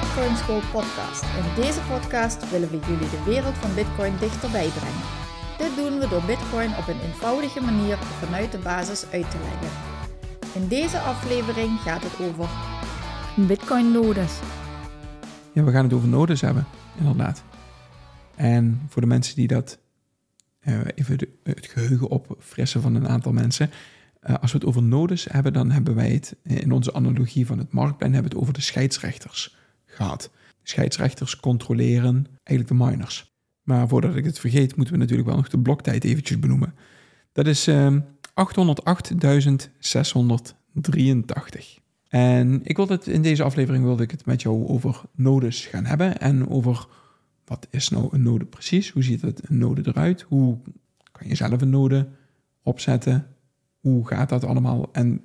Bitcoin School podcast. In deze podcast willen we jullie de wereld van Bitcoin dichterbij brengen. Dit doen we door Bitcoin op een eenvoudige manier vanuit de basis uit te leggen. In deze aflevering gaat het over Bitcoin-nodes. Ja, we gaan het over nodes hebben, inderdaad. En voor de mensen die dat uh, even het geheugen opfrissen van een aantal mensen. Uh, als we het over nodes hebben, dan hebben wij het in onze analogie van het marktplein hebben het over de scheidsrechters gehad. Scheidsrechters controleren eigenlijk de miners. Maar voordat ik het vergeet, moeten we natuurlijk wel nog de bloktijd eventjes benoemen. Dat is uh, 808.683. En ik wilde het in deze aflevering wilde ik het met jou over nodes gaan hebben en over wat is nou een node precies? Hoe ziet het een node eruit? Hoe kan je zelf een node opzetten? Hoe gaat dat allemaal? En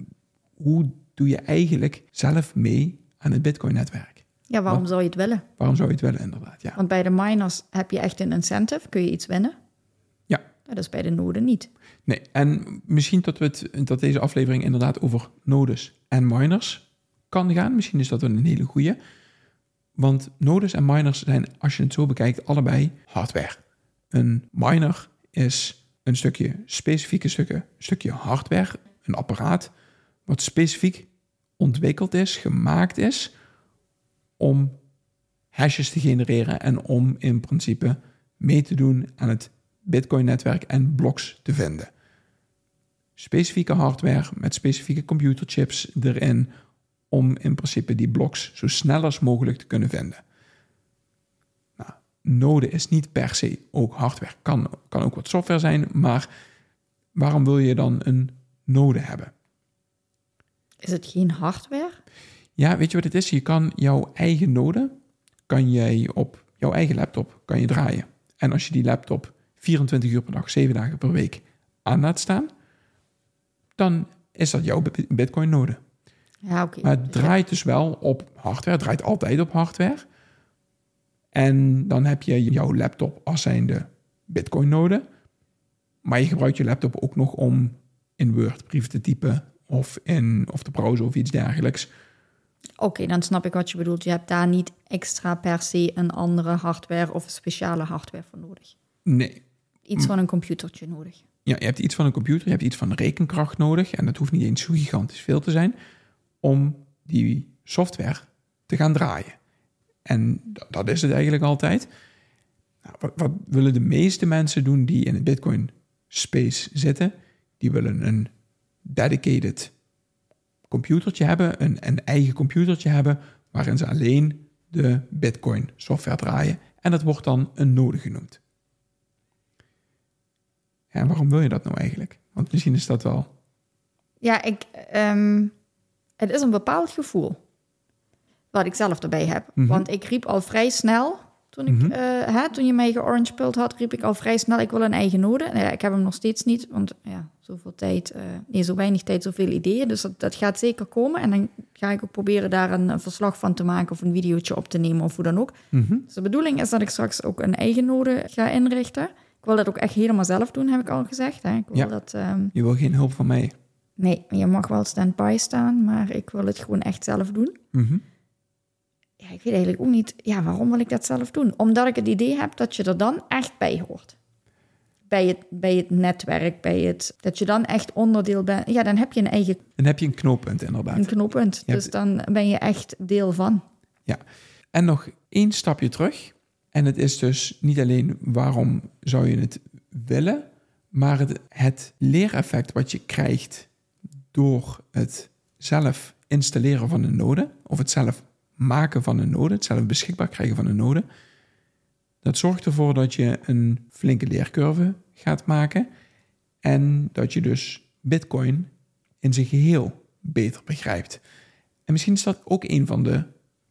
hoe doe je eigenlijk zelf mee aan het Bitcoin-netwerk? Ja, waarom zou je het willen? Waarom zou je het willen, inderdaad? Ja. Want bij de miners heb je echt een incentive, kun je iets winnen. Ja. Dat is bij de noden niet. Nee, en misschien dat, we het, dat deze aflevering inderdaad over nodes en miners kan gaan. Misschien is dat een hele goede. Want nodes en miners zijn, als je het zo bekijkt, allebei hardware. Een miner is een stukje specifieke stukken, stukje hardware, een apparaat wat specifiek ontwikkeld is, gemaakt is om hashes te genereren en om in principe mee te doen aan het Bitcoin-netwerk en blocks te vinden. Specifieke hardware met specifieke computerchips erin om in principe die blocks zo snel als mogelijk te kunnen vinden. Nou, node is niet per se ook hardware, kan, kan ook wat software zijn, maar waarom wil je dan een node hebben? Is het geen hardware? Ja, weet je wat het is? Je kan jouw eigen node, kan jij op jouw eigen laptop kan je draaien. En als je die laptop 24 uur per dag, 7 dagen per week aan laat staan, dan is dat jouw Bitcoin node. Ja, oké. Maar het draait dus wel op hardware. Het draait altijd op hardware. En dan heb je jouw laptop als zijnde Bitcoin-node. Maar je gebruikt je laptop ook nog om in Word brieven te typen of, in, of te browsen of iets dergelijks. Oké, dan snap ik wat je bedoelt. Je hebt daar niet extra per se een andere hardware of speciale hardware voor nodig. Nee. Iets van een computertje nodig. Ja, je hebt iets van een computer, je hebt iets van rekenkracht nodig. En dat hoeft niet eens zo gigantisch veel te zijn om die software te gaan draaien. En dat is het eigenlijk altijd. Nou, wat, wat, willen de meeste mensen doen die in het Bitcoin space zitten? Die willen een dedicated computertje hebben, een, een eigen computertje hebben, waarin ze alleen de Bitcoin software draaien. En dat wordt dan een node genoemd. En waarom wil je dat nou eigenlijk? Want misschien is dat wel. Ja, ik. Um het is een bepaald gevoel. Wat ik zelf erbij heb. Mm -hmm. Want ik riep al vrij snel. Toen, ik, mm -hmm. uh, hè, toen je mij georange pult had, riep ik al vrij snel: ik wil een eigen node. Nou, ja, ik heb hem nog steeds niet, want ja, zoveel tijd, uh, nee, zo weinig tijd, zoveel ideeën. Dus dat, dat, gaat zeker komen. En dan ga ik ook proberen daar een, een verslag van te maken of een videootje op te nemen of hoe dan ook. Mm -hmm. Dus de bedoeling is dat ik straks ook een eigen node ga inrichten. Ik wil dat ook echt helemaal zelf doen, heb ik al gezegd. Hè. Ik wil ja, dat, um... je wil geen hulp van mij. Nee, je mag wel stand-by staan, maar ik wil het gewoon echt zelf doen. Mm -hmm. Ja, ik weet eigenlijk ook niet, ja, waarom wil ik dat zelf doen? Omdat ik het idee heb dat je er dan echt bij hoort. Bij het, bij het netwerk, bij het, dat je dan echt onderdeel bent. Ja, dan heb je een eigen... Dan heb je een knooppunt inderdaad. Een knooppunt, dus hebt... dan ben je echt deel van. Ja, en nog één stapje terug. En het is dus niet alleen waarom zou je het willen, maar het, het leereffect wat je krijgt door het zelf installeren van een node, of het zelf maken van een node, het zelf beschikbaar krijgen van een node, Dat zorgt ervoor dat je een flinke leercurve gaat maken en dat je dus Bitcoin in zijn geheel beter begrijpt. En misschien is dat ook een van de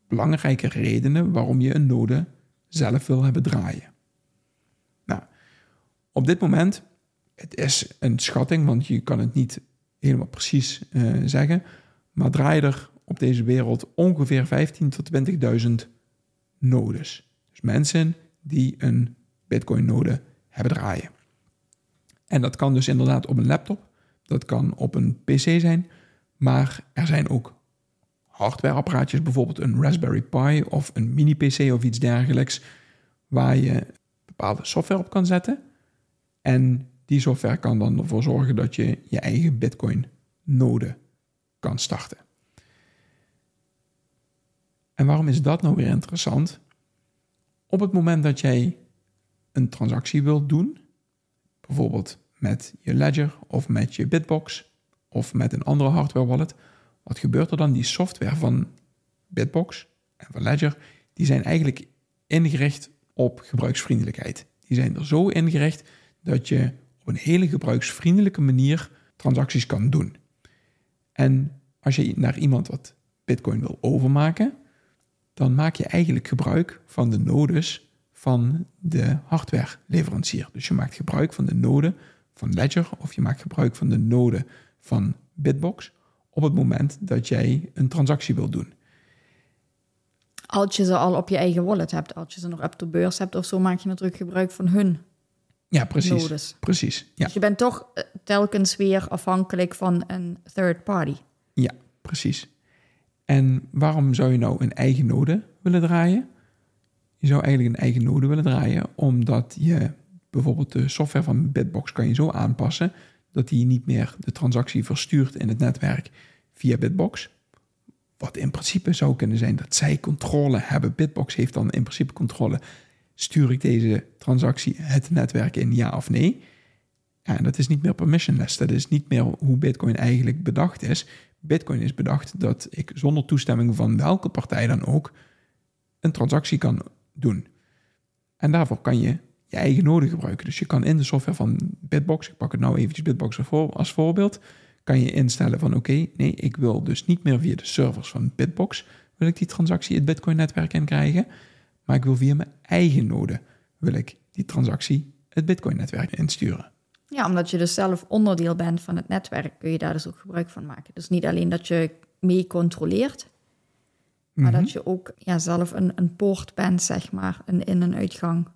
belangrijke redenen waarom je een node zelf wil hebben draaien. Nou, op dit moment, het is een schatting, want je kan het niet helemaal precies uh, zeggen, maar draai er op deze wereld ongeveer 15.000 tot 20.000 nodes. Dus mensen die een Bitcoin-node hebben draaien. En dat kan dus inderdaad op een laptop, dat kan op een PC zijn, maar er zijn ook hardwareapparaatjes, bijvoorbeeld een Raspberry Pi of een mini-PC of iets dergelijks, waar je bepaalde software op kan zetten. En die software kan dan ervoor zorgen dat je je eigen Bitcoin-node kan starten. En waarom is dat nou weer interessant? Op het moment dat jij een transactie wilt doen, bijvoorbeeld met je Ledger of met je Bitbox of met een andere hardware wallet, wat gebeurt er dan? Die software van Bitbox en van Ledger, die zijn eigenlijk ingericht op gebruiksvriendelijkheid. Die zijn er zo ingericht dat je op een hele gebruiksvriendelijke manier transacties kan doen. En als je naar iemand wat Bitcoin wil overmaken, dan maak je eigenlijk gebruik van de nodes van de hardwareleverancier. Dus je maakt gebruik van de node van Ledger of je maakt gebruik van de node van Bitbox op het moment dat jij een transactie wilt doen. Als je ze al op je eigen wallet hebt, als je ze nog op de beurs hebt of zo, maak je natuurlijk gebruik van hun ja, precies. Nodes. Precies. Ja. Dus je bent toch eh, telkens weer afhankelijk van een third party. Ja, precies. En waarom zou je nou een eigen node willen draaien? Je zou eigenlijk een eigen node willen draaien, omdat je bijvoorbeeld de software van Bitbox kan je zo aanpassen dat die niet meer de transactie verstuurt in het netwerk via Bitbox. Wat in principe zou kunnen zijn dat zij controle hebben. Bitbox heeft dan in principe controle. Stuur ik deze transactie het netwerk in, ja of nee? En dat is niet meer permissionless. Dat is niet meer hoe Bitcoin eigenlijk bedacht is. Bitcoin is bedacht dat ik zonder toestemming van welke partij dan ook een transactie kan doen. En daarvoor kan je je eigen noden gebruiken. Dus je kan in de software van Bitbox, ik pak het nou eventjes Bitbox als voorbeeld, kan je instellen van oké, nee, ik wil dus niet meer via de servers van Bitbox wil ik die transactie het Bitcoin-netwerk in krijgen, maar ik wil via mijn eigen node wil ik die transactie het Bitcoin-netwerk insturen. Ja, omdat je dus zelf onderdeel bent van het netwerk, kun je daar dus ook gebruik van maken. Dus niet alleen dat je mee controleert, maar mhm. dat je ook ja, zelf een, een poort bent, zeg maar, een in- en uitgang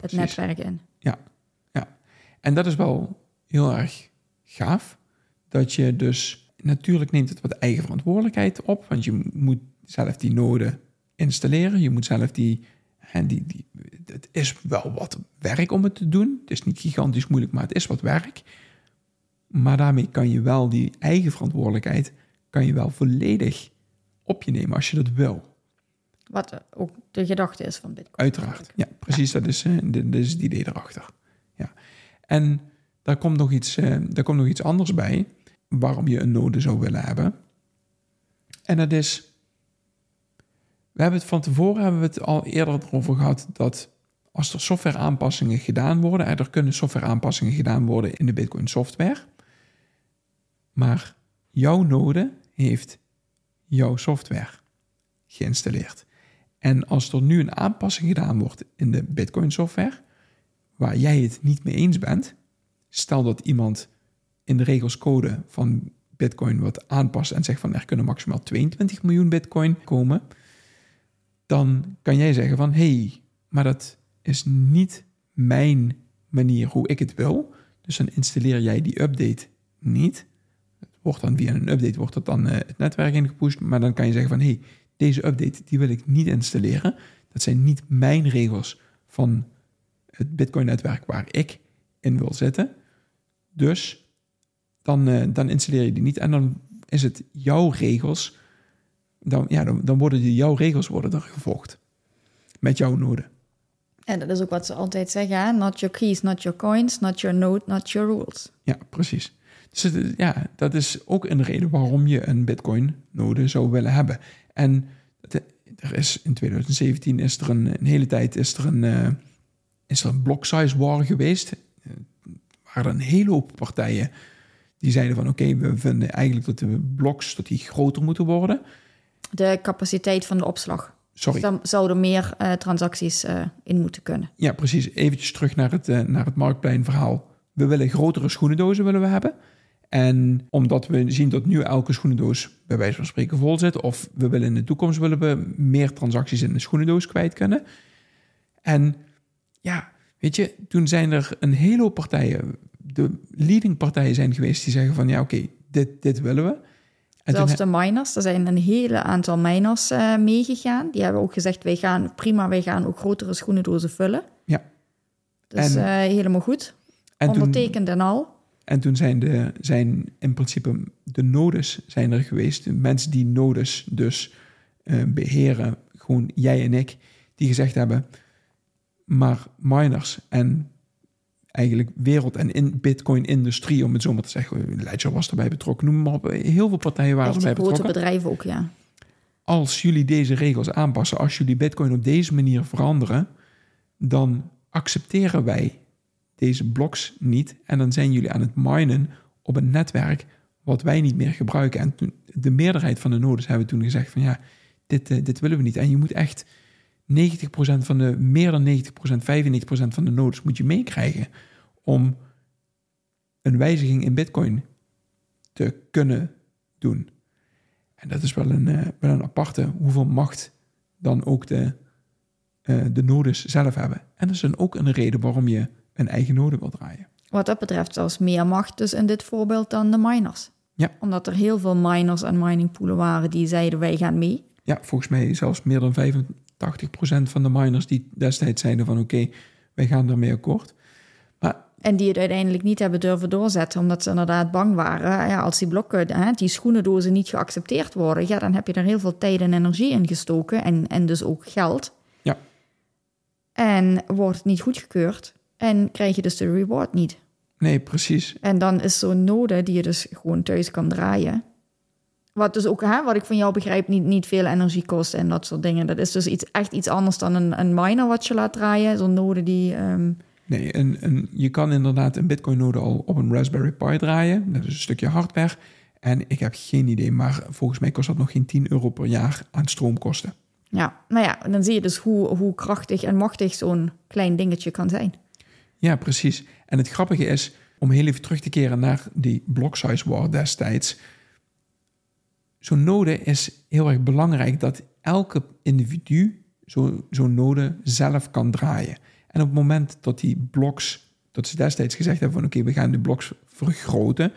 het netwerk in. Ja, ja. En dat is wel heel erg gaaf. Dat je dus, natuurlijk neemt het wat eigen verantwoordelijkheid op, want je moet zelf die node installeren. Je moet zelf die, en die, die, het is wel wat werk om het te doen. Het is niet gigantisch moeilijk, maar het is wat werk. Maar daarmee kan je wel die eigen verantwoordelijkheid, kan je wel volledig op je nemen als je dat wil. Wat ook de gedachte is van Bitcoin. Uiteraard, ja, precies. Dat, is, uh, dat is het idee erachter. Ja. En daar komt, nog iets, uh, daar komt nog iets anders bij waarom je een node zou willen hebben. En dat is, we hebben het van tevoren hebben we het al eerder over gehad dat als er software aanpassingen gedaan worden, er kunnen software aanpassingen gedaan worden in de Bitcoin software, maar jouw node heeft jouw software geïnstalleerd. En als er nu een aanpassing gedaan wordt in de Bitcoin software, waar jij het niet mee eens bent, stel dat iemand in de regels code van Bitcoin wat aanpast en zegt van er kunnen maximaal 22 miljoen Bitcoin komen, dan kan jij zeggen van hé, hey, maar dat is niet mijn manier hoe ik het wil. Dus dan installeer jij die update niet. Het wordt dan via een update wordt het dan uh, het netwerk ingepusht, maar dan kan je zeggen van hé, hey, deze update die wil ik niet installeren. Dat zijn niet mijn regels van het Bitcoin-netwerk waar ik in wil zitten. Dus dan, uh, dan installeer je die niet en dan is het jouw regels. Dan, ja, dan, dan worden die, jouw regels worden er gevolgd. Met jouw node. En dat is ook wat ze altijd zeggen: not your keys, not your coins, not your node, not your rules. Ja, precies. Dus ja, dat is ook een reden waarom je een Bitcoin-node zou willen hebben. En er is in 2017 is er een, een hele tijd is er een, uh, is er een block size war geweest. Uh, waren er een hele hoop partijen die zeiden van oké, we vinden eigenlijk dat de bloks dat die groter moeten worden. De capaciteit van de opslag. Sorry. Dus dan zouden meer uh, transacties uh, in moeten kunnen. Ja, precies. Eventjes terug naar het, uh, naar het marktpleinverhaal. We willen grotere schoenendozen willen we hebben. En omdat we zien dat nu elke schoenendoos bij wijze van spreken vol zit, of we willen in de toekomst willen we meer transacties in de schoenendoos kwijt kunnen. En ja, weet je, toen zijn er een hele hoop partijen, de leading partijen zijn geweest die zeggen van ja, oké, okay, dit, dit willen we. Zelfs de miners, er zijn een hele aantal miners uh, meegegaan. Die hebben ook gezegd, wij gaan prima, wij gaan ook grotere schoenendozen vullen. Ja. Dus en, uh, helemaal goed. En Ondertekend toen, en al. En toen zijn, de, zijn in principe de nodes zijn er geweest. De mensen die nodes dus uh, beheren, gewoon jij en ik, die gezegd hebben, maar miners en eigenlijk wereld- en in Bitcoin-industrie, om het zo maar te zeggen. Ledger was erbij betrokken, noem maar op. Heel veel partijen waren erbij betrokken. grote bedrijven ook, ja. Als jullie deze regels aanpassen, als jullie Bitcoin op deze manier veranderen, dan accepteren wij deze bloks niet. En dan zijn jullie aan het minen op een netwerk wat wij niet meer gebruiken. En toen, de meerderheid van de nodes hebben toen gezegd van ja, dit, uh, dit willen we niet. En je moet echt 90% van de, meer dan 90%, 95% van de nodes moet je meekrijgen om een wijziging in Bitcoin te kunnen doen. En dat is wel een, uh, wel een aparte hoeveel macht dan ook de, uh, de nodes zelf hebben. En dat is dan ook een reden waarom je een eigen node wil draaien. Wat dat betreft zelfs meer macht dus in dit voorbeeld dan de miners. Ja. Omdat er heel veel miners en miningpoolen waren die zeiden wij gaan mee. Ja, volgens mij zelfs meer dan 85% van de miners die destijds zeiden van oké, okay, wij gaan ermee akkoord. Maar, en die het uiteindelijk niet hebben durven doorzetten, omdat ze inderdaad bang waren. Ja, als die blokken, hè, die schoenendozen niet geaccepteerd worden, ja, dan heb je er heel veel tijd en energie in gestoken en, en dus ook geld. Ja. En wordt het niet goedgekeurd en krijg je dus de reward niet. Nee, precies. En dan is zo'n node die je dus gewoon thuis kan draaien. Wat dus ook, hè, wat ik van jou begrijp, niet, niet veel energie kost en dat soort dingen. Dat is dus iets, echt iets anders dan een, een miner wat je laat draaien. Zo'n node die... Um... Nee, een, een, je kan inderdaad een Bitcoin-node al op een Raspberry Pi draaien. Dat is een stukje hardware. En ik heb geen idee, maar volgens mij kost dat nog geen 10 euro per jaar aan stroomkosten. Ja, nou ja, dan zie je dus hoe, hoe krachtig en machtig zo'n klein dingetje kan zijn. Ja, precies. En het grappige is, om heel even terug te keren naar die block size war destijds. Zo'n node is heel erg belangrijk dat elke individu zo'n zo node zelf kan draaien. En op het moment dat die bloks, dat ze destijds gezegd hebben van oké, we gaan de bloks vergroten,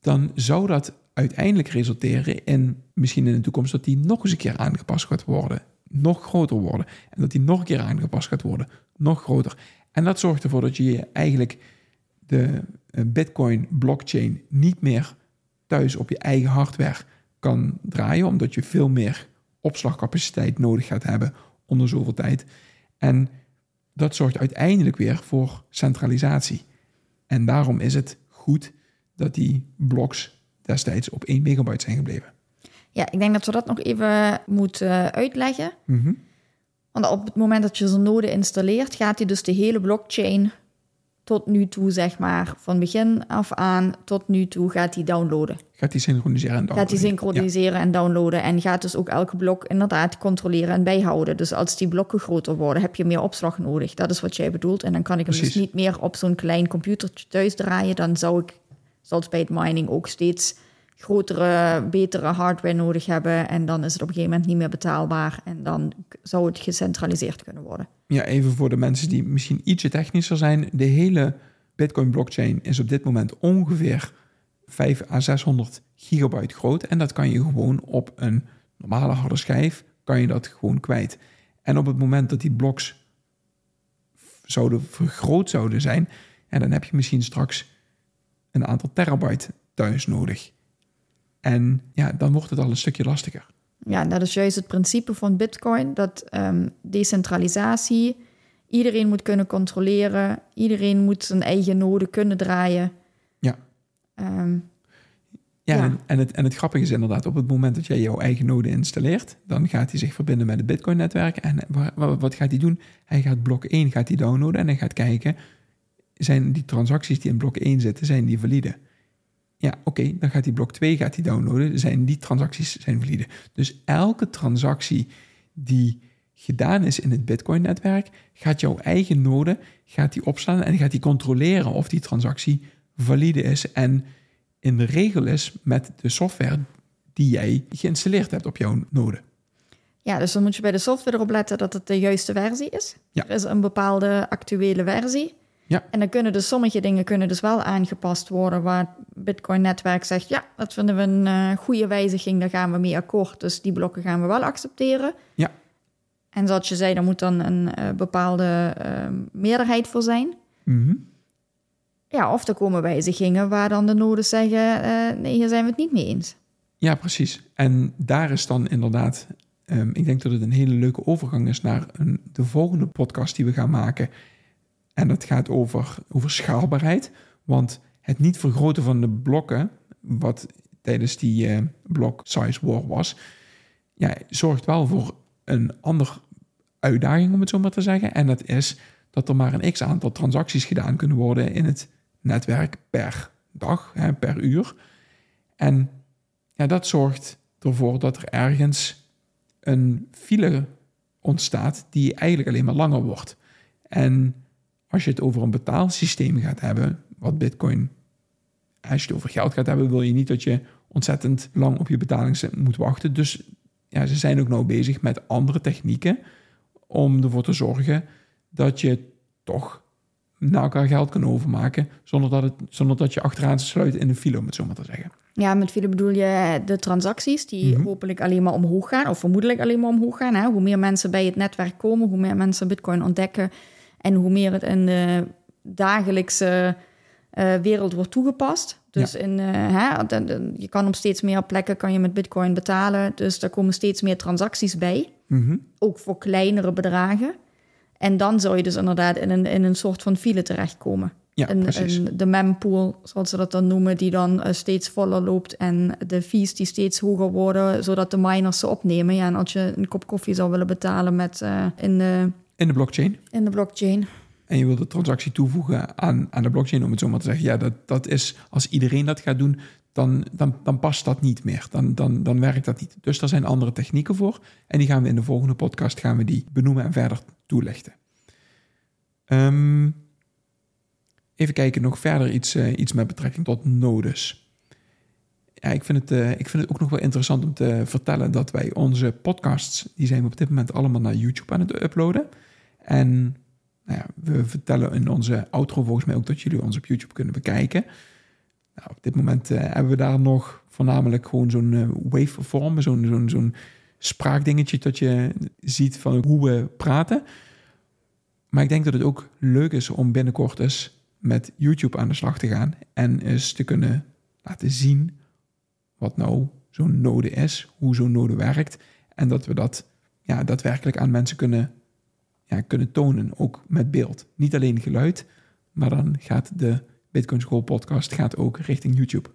dan zou dat uiteindelijk resulteren in misschien in de toekomst dat die nog eens een keer aangepast gaat worden, nog groter worden. En dat die nog een keer aangepast gaat worden, nog groter. En dat zorgt ervoor dat je eigenlijk de eh, Bitcoin blockchain niet meer thuis op je eigen hardware kan draaien, omdat je veel meer opslagcapaciteit nodig gaat hebben onder zoveel tijd. En dat zorgt uiteindelijk weer voor centralisatie. En daarom is het goed dat die blocks destijds op 1 megabyte zijn gebleven. Ja, ik denk dat we dat nog even moeten uitleggen. Mm want op het moment dat je zo'n node installeert, gaat hij dus de hele blockchain tot nu toe, zeg maar, van begin af aan tot nu toe gaat hij downloaden. Gaat hij synchroniseren en downloaden? Gaat hij synchroniseren en downloaden en gaat dus ook elke blok inderdaad controleren en bijhouden. Dus als die blokken groter worden, heb je meer opslag nodig. Dat is wat jij bedoelt. En dan kan ik hem dus niet meer op zo'n klein computertje thuis draaien. Dan zou ik, zoals bij het mining, ook steeds grotere, betere hardware nodig hebben. En dan is het op een gegeven moment niet meer betaalbaar. En dan zou het gecentraliseerd kunnen worden. Ja, even voor de mensen die misschien ietsje technischer zijn. De hele Bitcoin-blockchain is op dit moment ongeveer 5 à 600 gigabyte groot. En dat kan je gewoon op een normale harde schijf, kan je dat gewoon kwijt. En op het moment dat die bloks zouden vergroot zouden zijn, en dan heb je misschien straks een aantal terabyte thuis nodig. En ja, dan wordt het al een stukje lastiger. Ja, dat is juist het principe van Bitcoin: dat um, decentralisatie, iedereen moet kunnen controleren, iedereen moet zijn eigen node kunnen draaien. Ja. Um, Ja, Ja. En, en, het, en het grappige is inderdaad, op het moment dat jij jouw eigen node installeert, dan gaat hij zich verbinden met het Bitcoin-netwerk. En wa- wa- wat gaat hij doen? Hij gaat blok 1 gaat hij downloaden en hij gaat kijken, zijn die transacties die in blok 1 zitten, zijn die valide? Ja, oké, dan gaat hij blok 2 gaat hij downloaden, zijn die transacties zijn valide. Dus elke transactie die gedaan is in het Bitcoin-netwerk, gaat jouw eigen node gaat die opslaan en gaat die controleren of die transactie valide is en in de regel is met de software die jij geïnstalleerd hebt op jouw node. Ja, dus dan moet je bij de software erop letten dat het de juiste versie is. Ja. Er is een bepaalde actuele versie. Ja. En dan kunnen dus sommige dingen kunnen dus wel aangepast worden waar Bitcoin-netwerk zegt, ja, dat vinden we een eh, goede wijziging, daar gaan we mee akkoord. Dus die blokken gaan we wel accepteren. Ja. En zoals je zei, daar moet dan een eh, bepaalde eh, meerderheid voor zijn. Mhm. Ja, of er komen wijzigingen waar dan de noden zeggen, eh, nee, hier zijn we het niet mee eens. Ja, precies. En daar is dan inderdaad, ehm, ik denk dat het een hele leuke overgang is naar een, de volgende podcast die we gaan maken. En dat gaat over, over schaalbaarheid. Want het niet vergroten van de blokken, wat tijdens die eh, block size war was, ja, zorgt wel voor een andere uitdaging, om het zo maar te zeggen. En dat is dat er maar een x aantal transacties gedaan kunnen worden in het netwerk per dag, hè, per uur. En ja, dat zorgt ervoor dat er ergens een file ontstaat die eigenlijk alleen maar langer wordt. En als je het over een betaalsysteem gaat hebben, wat Bitcoin, als je het over geld gaat hebben, wil je niet dat je ontzettend lang op je betaling moet wachten. Dus ja, ze zijn ook nou bezig met andere technieken om ervoor te zorgen dat je toch naar elkaar geld kan overmaken zonder dat, het, zonder dat je achteraan sluit in een file, om het zo maar te zeggen. Ja, met file bedoel je de transacties die Mhm. hopelijk alleen maar omhoog gaan, of vermoedelijk alleen maar omhoog gaan. Hè? Hoe meer mensen bij het netwerk komen, hoe meer mensen Bitcoin ontdekken en hoe meer het in de dagelijkse eh, wereld wordt toegepast. Dus in, eh, hè, de- de- je kan op steeds meer plekken kan je met Bitcoin betalen, dus daar komen steeds meer transacties bij, Mhm. ook voor kleinere bedragen. En dan zou je dus inderdaad in een, in een soort van file terechtkomen Ja, een- de mempool, zoals ze dat dan noemen, die dan eh, steeds voller loopt en de fees die steeds hoger worden, zodat de miners ze opnemen. Ja, en als je een kop koffie zou willen betalen met, in, de, in de blockchain. in de blockchain. En je wilt de transactie toevoegen aan, aan de blockchain, om het zo maar te zeggen. Ja, dat, dat is, als iedereen dat gaat doen, dan, dan, dan past dat niet meer. Dan, dan, dan werkt dat niet. Dus daar zijn andere technieken voor. En die gaan we in de volgende podcast gaan we die benoemen en verder toelichten. Ehm, even kijken, nog verder iets, eh, iets met betrekking tot nodes. Ja, ik vind, het, eh, ik vind het ook nog wel interessant om te vertellen dat wij onze podcasts, die zijn we op dit moment allemaal naar YouTube aan het uploaden. En nou we vertellen in onze outro volgens mij ook dat jullie ons op YouTube kunnen bekijken. Nou, op dit moment eh, hebben we daar nog voornamelijk gewoon zo'n eh, waveform, zo'n zo'n zo'n spraakdingetje dat je ziet van hoe we praten. Maar ik denk dat het ook leuk is om binnenkort eens met YouTube aan de slag te gaan en eens te kunnen laten zien wat nou zo'n node is, hoe zo'n node werkt en dat we dat ja, daadwerkelijk aan mensen kunnen ja, kunnen tonen, ook met beeld. Niet alleen geluid, maar dan gaat de Bitcoin School podcast gaat ook richting YouTube.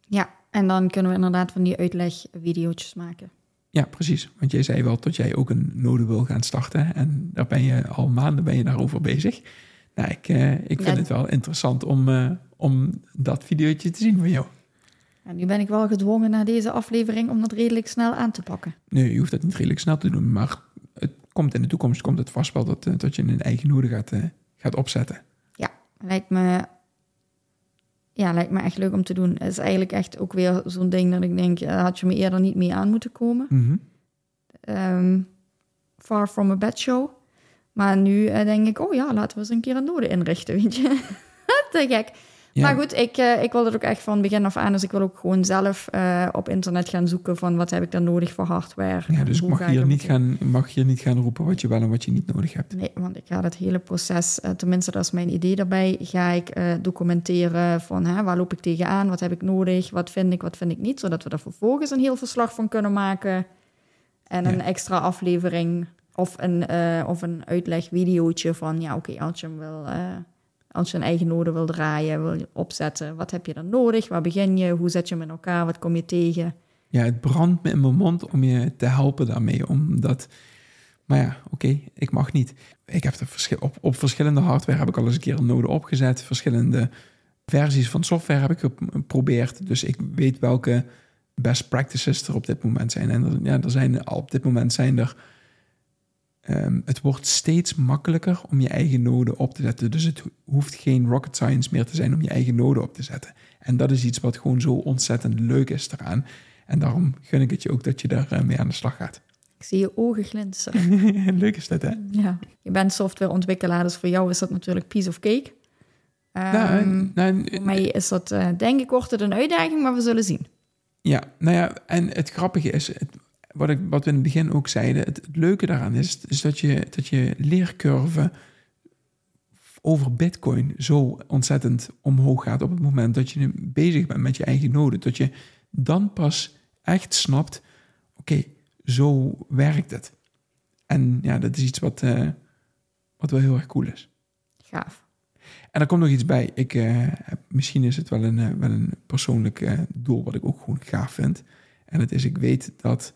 Ja, en dan kunnen we inderdaad van die uitlegvideo's maken. Ja, precies. Want jij zei wel dat jij ook een node wil gaan starten. En daar ben je al maanden ben je daarover bezig. Nou, ik, eh, ik vind Ja. het wel interessant om, eh, om dat videootje te zien van jou. En nu ben ik wel gedwongen na deze aflevering om dat redelijk snel aan te pakken. Nee, je hoeft dat niet redelijk snel te doen, maar komt in de toekomst komt het vast wel dat, eh, dat je een eigen node gaat, eh, gaat opzetten. Lijkt me, ja, lijkt me echt leuk om te doen. Het is eigenlijk echt ook weer zo'n ding dat ik denk, ja, had je me eerder niet mee aan moeten komen. Mhm. Ehm, far from a bad show. Maar nu eh, denk ik, oh ja, laten we eens een keer een node inrichten, weet je. Te gek. Ja, Maar goed, ik, eh, ik wil het ook echt van begin af aan. Dus ik wil ook gewoon zelf eh, op internet gaan zoeken van wat heb ik dan nodig voor hardware. Ja, dus mag ermee niet gaan, mag hier niet gaan roepen wat je wel en wat je niet nodig hebt. Nee, want ik ga het hele proces, eh, tenminste dat is mijn idee daarbij, ga ik documenteren van hè, waar loop ik tegenaan, wat heb ik nodig, wat vind ik, wat vind ik niet, zodat we er vervolgens een heel verslag van kunnen maken en Ja. een extra aflevering of een, of een uitlegvideootje van ja oké, als je hem wil, Als je een eigen node wil draaien, wil je opzetten, wat heb je dan nodig? Waar begin je? Hoe zet je hem in elkaar? Wat kom je tegen? Ja, het brandt me in mijn mond om je te helpen daarmee. Omdat, maar ja, oké, ik mag niet. Ik heb verschil, op, op verschillende hardware heb ik al eens een keer een node opgezet. Verschillende versies van software heb ik geprobeerd. Dus ik weet welke best practices er op dit moment zijn. En er, ja, er zijn op dit moment zijn er. Um, het wordt steeds makkelijker om je eigen node op te zetten. Dus het hoeft geen rocket science meer te zijn om je eigen node op te zetten. En dat is iets wat gewoon zo ontzettend leuk is eraan. En daarom gun ik het je ook dat je daar uh, mee aan de slag gaat. Ik zie je ogen glinsteren. leuk is dat, hè? Ja, je bent softwareontwikkelaar, dus voor jou is dat natuurlijk piece of cake. Um, nou, nou, voor mij is dat, uh, denk ik, wordt het een uitdaging, maar we zullen zien. Ja, nou ja, en het grappige is, het, wat, ik, wat we in het begin ook zeiden, het, het, leuke daaraan is, is dat je, dat je leercurve over Bitcoin zo ontzettend omhoog gaat op het moment dat je bezig bent met je eigen node. Dat je dan pas echt snapt, oké, zo werkt het. En ja, dat is iets wat, uh, wat wel heel erg cool is. Gaaf. En er komt nog iets bij. Ik, uh, misschien is het wel een, uh, wel een persoonlijk doel wat ik ook gewoon gaaf vind. En dat is, ik weet dat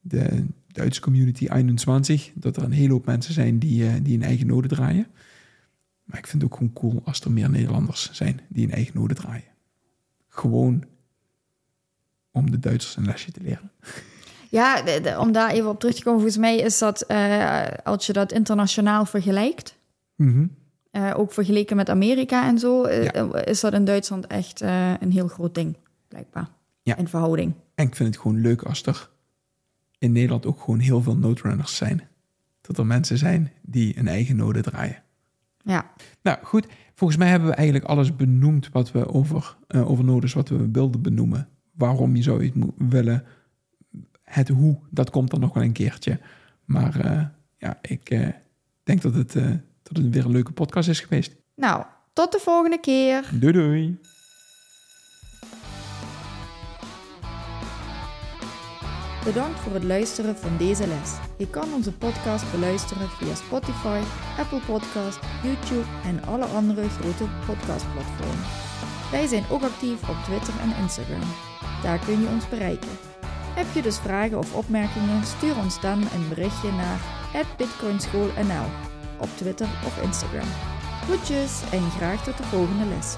de Duitse community 21, dat er een hele hoop mensen zijn die, die een eigen node draaien. Maar ik vind het ook gewoon cool als er meer Nederlanders zijn die een eigen node draaien. Gewoon om de Duitsers een lesje te leren. Ja, de, de, om daar even op terug te komen, volgens mij is dat, als je dat internationaal vergelijkt... Mm -hmm. Uh, ook vergeleken met Amerika en zo, uh, is dat in Duitsland echt een heel groot ding, blijkbaar. Ja. In verhouding. En ik vind het gewoon leuk als er in Nederland ook gewoon heel veel noderunners zijn. Dat er mensen zijn die een eigen node draaien. Ja. Nou goed, volgens mij hebben we eigenlijk alles benoemd wat we over, over nodes, wat we wilden benoemen. Waarom je zou het willen. Het hoe, dat komt dan nog wel een keertje. Maar ja, ik denk dat het dat het weer een leuke podcast is geweest. Nou, tot de volgende keer. Doei doei. Bedankt voor het luisteren van deze les. Je kan onze podcast beluisteren via Spotify, Apple Podcast, YouTube en alle andere grote podcastplatformen. Wij zijn ook actief op Twitter en Instagram. Daar kun je ons bereiken. Heb je dus vragen of opmerkingen? Stuur ons dan een berichtje naar bitcoinschoolnl op Twitter of Instagram. Groetjes en graag tot de volgende les.